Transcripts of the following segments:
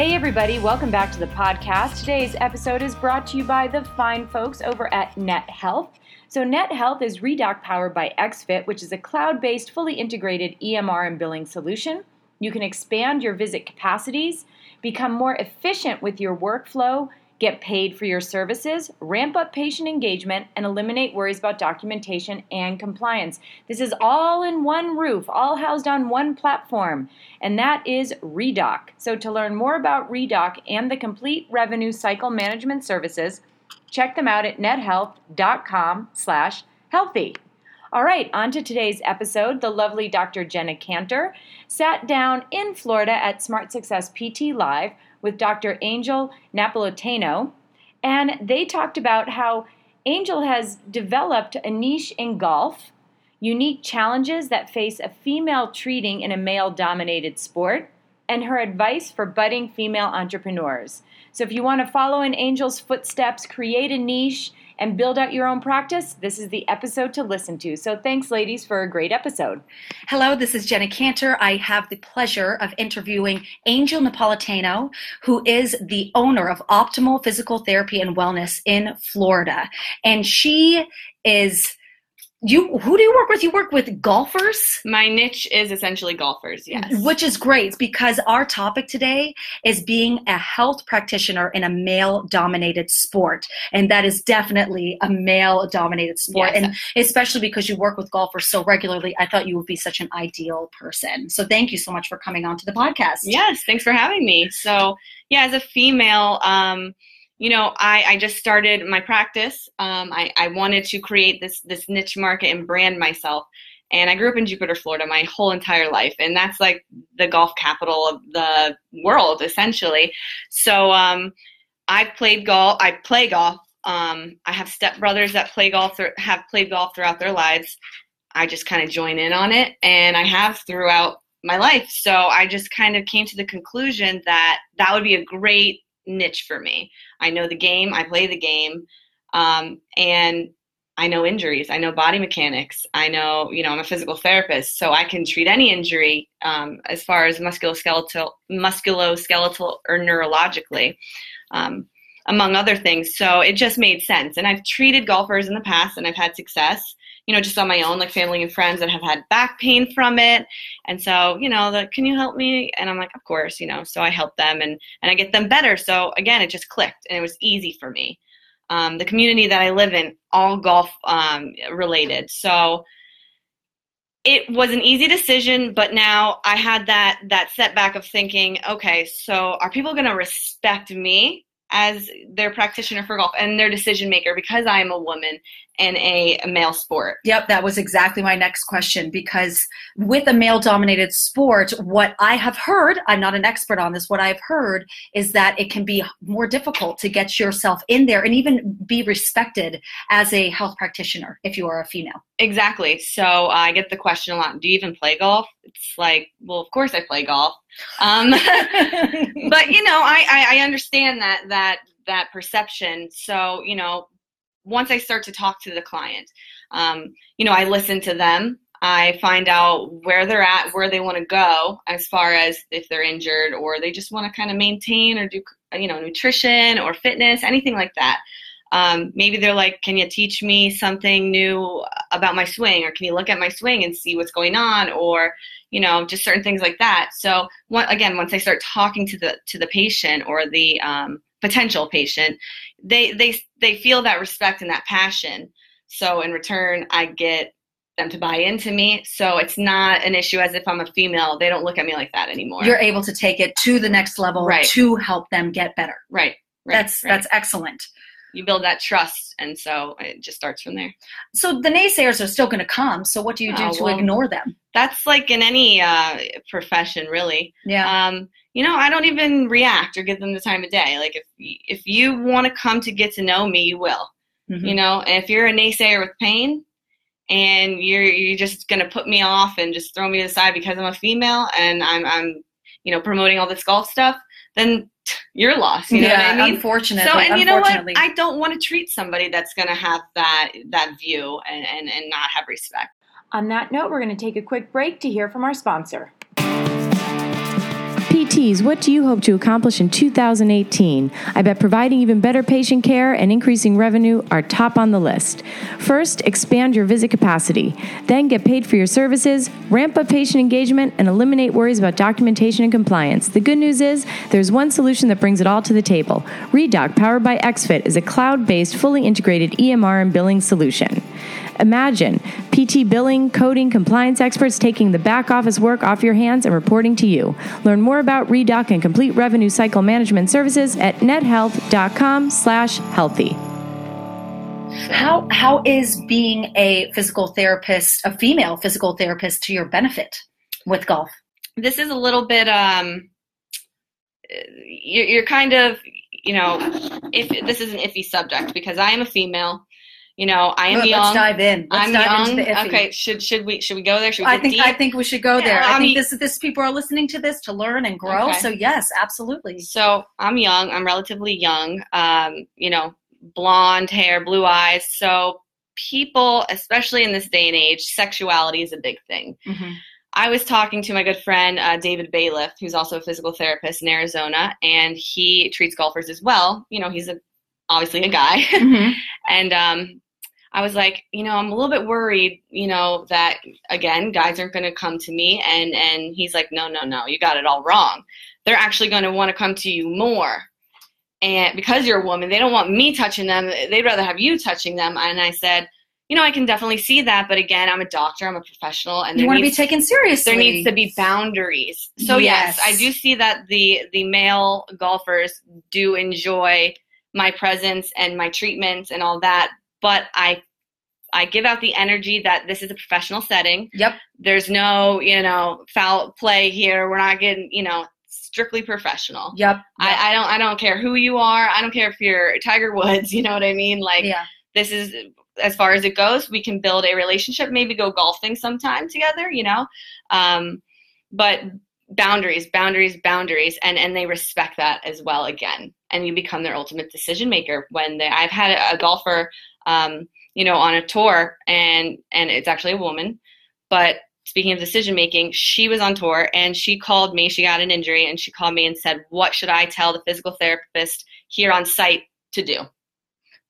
Hey, everybody, welcome back to the podcast. Today's episode is brought to you by the fine folks over at Net Health. So, Net Health is Redoc powered by XFit, which is a cloud based, fully integrated EMR and billing solution. You can expand your visit capacities, become more efficient with your workflow, get paid for your services, ramp up patient engagement, and eliminate worries about documentation and compliance. This is all in one roof, all housed on one platform, and that is Redoc. So to learn more about Redoc and the complete revenue cycle management services, check them out at nethealth.com/healthy. All right, on to today's episode. The lovely Dr. Jenna Kantor sat down in Florida at Smart Success PT Live with Dr. Angel Napolitano, and they talked about how Angel has developed a niche in golf, unique challenges that face a female treating in a male dominated sport, and her advice for budding female entrepreneurs. So, if you want to follow in Angel's footsteps, create a niche, and build out your own practice, this is the episode to listen to. So thanks, ladies, for a great episode. Hello, this is Jenna Kantor. I have the pleasure of interviewing Angel Napolitano, who is the owner of Optimal Physical Therapy and Wellness in Florida. And she is you who do you work with? You work with golfers? My niche is essentially golfers yes. Which is great because our topic today is being a health practitioner in a male dominated sport. And that is definitely a male dominated sport. Yes. and especially because you work with golfers so regularly i thought you would be such an ideal person. So thank you so much for coming on to the podcast. Yes thanks for having me. So yeah as a female um you know, I, I just started my practice. Um, I, I wanted to create this this niche market and brand myself. And I grew up in Jupiter, Florida, my whole entire life, and that's like the golf capital of the world, essentially. So um, I've played golf. I play golf. Um, I have stepbrothers that play golf. Have played golf throughout their lives. I just kind of join in on it, and I have throughout my life. So I just kind of came to the conclusion that that would be a great niche for me. I know the game, I play the game, um, and I know injuries. I know body mechanics. I know, you know, I'm a physical therapist, so I can treat any injury um, as far as musculoskeletal, musculoskeletal or neurologically, um, among other things. So it just made sense. And I've treated golfers in the past, and I've had success you know, just on my own, like family and friends that have had back pain from it. And so, you know, the, can you help me? And I'm like, of course, you know, so I help them and, and I get them better. So again, it just clicked and it was easy for me. Um, the community that I live in, all golf um, related. So it was an easy decision, but now I had that that setback of thinking, okay, so are people going to respect me as their practitioner for golf and their decision maker because I am a woman in a, male sport. Yep, that was exactly my next question because with a male dominated sport, what I have heard, I'm not an expert on this, what I've heard is that it can be more difficult to get yourself in there and even be respected as a health practitioner if you are a female. Exactly. So uh, I get the question a lot do you even play golf? It's like, well, of course I play golf. Um, but, you know, I, I, I understand that, that, that perception. So, you know, once I start to talk to the client, um, you know, I listen to them. I find out where they're at, where they want to go, as far as if they're injured or they just want to kind of maintain or do, you know, nutrition or fitness, anything like that. Um, maybe they're like, can you teach me something new about my swing, or can you look at my swing and see what's going on, or you know, just certain things like that. So, one, again, once I start talking to the to the patient or the um, potential patient, they they they feel that respect and that passion. So in return, I get them to buy into me. So it's not an issue as if I'm a female. They don't look at me like that anymore. You're able to take it to the next level right. to help them get better. Right. right that's right. that's excellent. You build that trust, and so it just starts from there. So the naysayers are still going to come. So what do you do oh, to well, ignore them? That's like in any uh, profession, really. Yeah. Um, you know, I don't even react or give them the time of day. Like if if you want to come to get to know me, you will. Mm-hmm. You know, and if you're a naysayer with pain and you're you're just gonna put me off and just throw me to the side because I'm a female and I'm I'm you know promoting all this golf stuff, then you're lost. You know yeah, what I mean? Unfortunately. So and you know what? I don't want to treat somebody that's gonna have that that view and, and, and not have respect. On that note, we're gonna take a quick break to hear from our sponsor. PTs, what do you hope to accomplish in 2018? I bet providing even better patient care and increasing revenue are top on the list. First, expand your visit capacity. Then, get paid for your services, ramp up patient engagement, and eliminate worries about documentation and compliance. The good news is there's one solution that brings it all to the table. Redoc, powered by XFIT, is a cloud based, fully integrated EMR and billing solution. Imagine PT billing, coding, compliance experts taking the back office work off your hands and reporting to you. Learn more about Redoc and complete revenue cycle management services at nethealth.com/healthy. How how is being a physical therapist, a female physical therapist, to your benefit with golf? This is a little bit. Um, you're, you're kind of, you know, if this is an iffy subject because I am a female you know, I am Good, young. Let's dive in. Let's I'm dive young. Into the okay, should should we should we go there? Should we I think deep? I think we should go there. Yeah, I, I mean, think this this people are listening to this to learn and grow. Okay. So yes, absolutely. So I'm young. I'm relatively young. Um, you know, blonde hair, blue eyes. So people, especially in this day and age, sexuality is a big thing. Mm-hmm. I was talking to my good friend uh, David Bailiff, who's also a physical therapist in Arizona, and he treats golfers as well. You know, he's a obviously a guy, Mm-hmm. and um, I was like, you know, I'm a little bit worried, you know, that again, guys aren't going to come to me. And, and he's like, no, no, no, you got it all wrong. They're actually going to want to come to you more. And because you're a woman, they don't want me touching them. They'd rather have you touching them. And I said, you know, I can definitely see that. But again, I'm a doctor, I'm a professional. And you want to be taken seriously. there needs to be boundaries. So yes. Yes. yes, I do see that the, the male golfers do enjoy my presence and my treatments and all that but I I give out the energy that this is a professional setting. Yep. There's no, you know, foul play here. We're not getting, you know, strictly professional. Yep. I, I don't I don't care who you are. I don't care if you're Tiger Woods, you know what I mean? Like yeah. this is as far as it goes, we can build a relationship, maybe go golfing sometime together, you know. Um, but boundaries, boundaries, boundaries, and and they respect that as well again. And you become their ultimate decision maker when they I've had a, a golfer um, you know, on a tour, and and it's actually a woman. But speaking of decision making, she was on tour and she called me. She got an injury, and she called me and said, "What should I tell the physical therapist here on site to do?"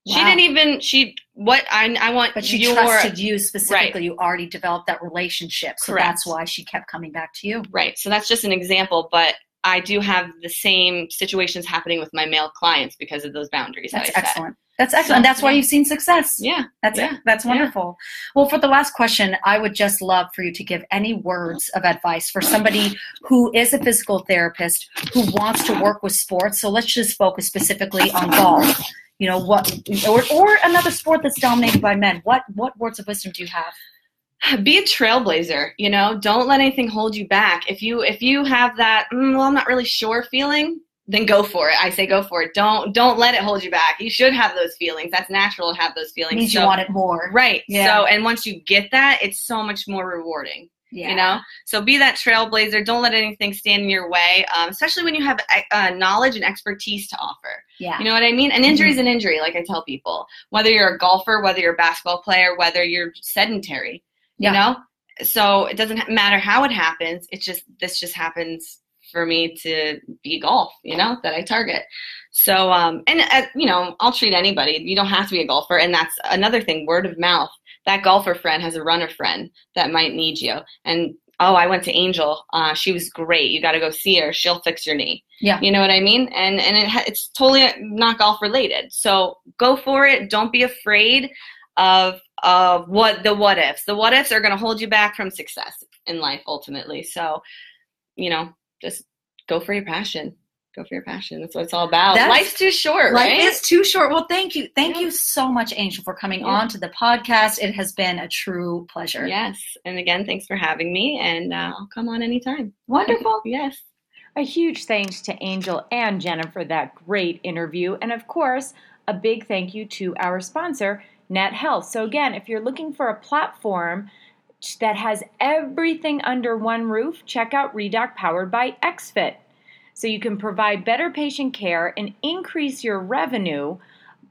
She didn't even she what I I want But she your trusted you specifically. Right. You already developed that relationship, so Correct. that's why she kept coming back to you. right. So that's just an example, but I do have the same situations happening with my male clients because of those boundaries. That's that I set. excellent. That's excellent. So, that's why you've seen success. Yeah. That's Yeah. it. That's Yeah. wonderful. Well, for the last question, I would just love for you to give any words of advice for somebody who is a physical therapist who wants to work with sports. So let's just focus specifically on golf. You know what, or, or another sport that's dominated by men. What what words of wisdom do you have? be a trailblazer you know? Don't let anything hold you back. If you if you have that mm, well i'm not really sure feeling then go for it. I say go for it. Don't don't let it hold you back. You should have those feelings. That's natural to have those It feelings. Means So- you want it more. right. Yeah. so and once you get that it's so much more rewarding Yeah. you know so be that trailblazer don't let anything stand in your way um, especially when you have uh, knowledge and expertise to offer Yeah. you know what I mean? An Mm-hmm. injury is an injury, like I tell people. Whether you're a golfer, whether you're a basketball player, whether you're sedentary, Yeah. you know? So it doesn't matter how it happens. It's just, this just happens for me to be golf, you know, that I target. So, um, and, uh, you know, I'll treat anybody. You don't have to be a golfer. And that's another thing, word of mouth. That golfer friend has a runner friend that might need you. And, oh, I went to Angel. Uh, she was great. You got to go see her. She'll fix your knee. Yeah. You know what I mean? And and it it's totally not golf related. So go for it. Don't be afraid of of what the what ifs. The what ifs are going to hold you back from success in life ultimately. So, you know, just go for your passion. Go for your passion. That's what it's all about. That's- Life's too short, Life right? is too short. Well, thank you. Thank Yeah. you so much, Angel, for coming Yeah. on to the podcast. It has been a true pleasure. yes. And again, thanks for having me and uh, I'll come on anytime. Wonderful. Yes. A huge thanks to Angel and Jenna for that great interview. And of course, a big thank you to our sponsor, Net Health. So, again, if you're looking for a platform that has everything under one roof, check out Redoc powered by XFit. So, you can provide better patient care and increase your revenue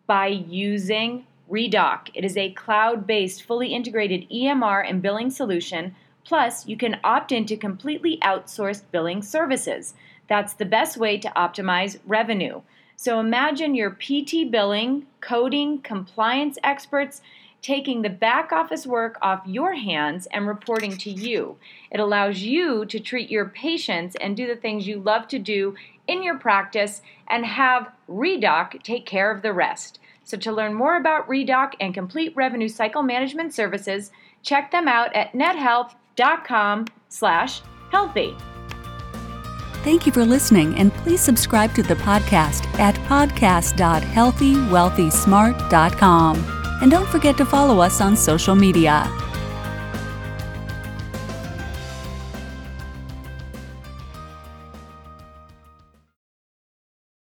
by using Redoc. It is a cloud based, fully integrated EMR and billing solution. Plus, you can opt into completely outsourced billing services. That's the best way to optimize revenue. So imagine your PT billing, coding, compliance experts taking the back office work off your hands and reporting to you. It allows you to treat your patients and do the things you love to do in your practice and have Redoc take care of the rest. So to learn more about Redoc and complete revenue cycle management services, check them out at nethealth.com slash healthy. Thank you for listening, and please subscribe to the podcast at podcast.healthywealthysmart.com. And don't forget to follow us on social media.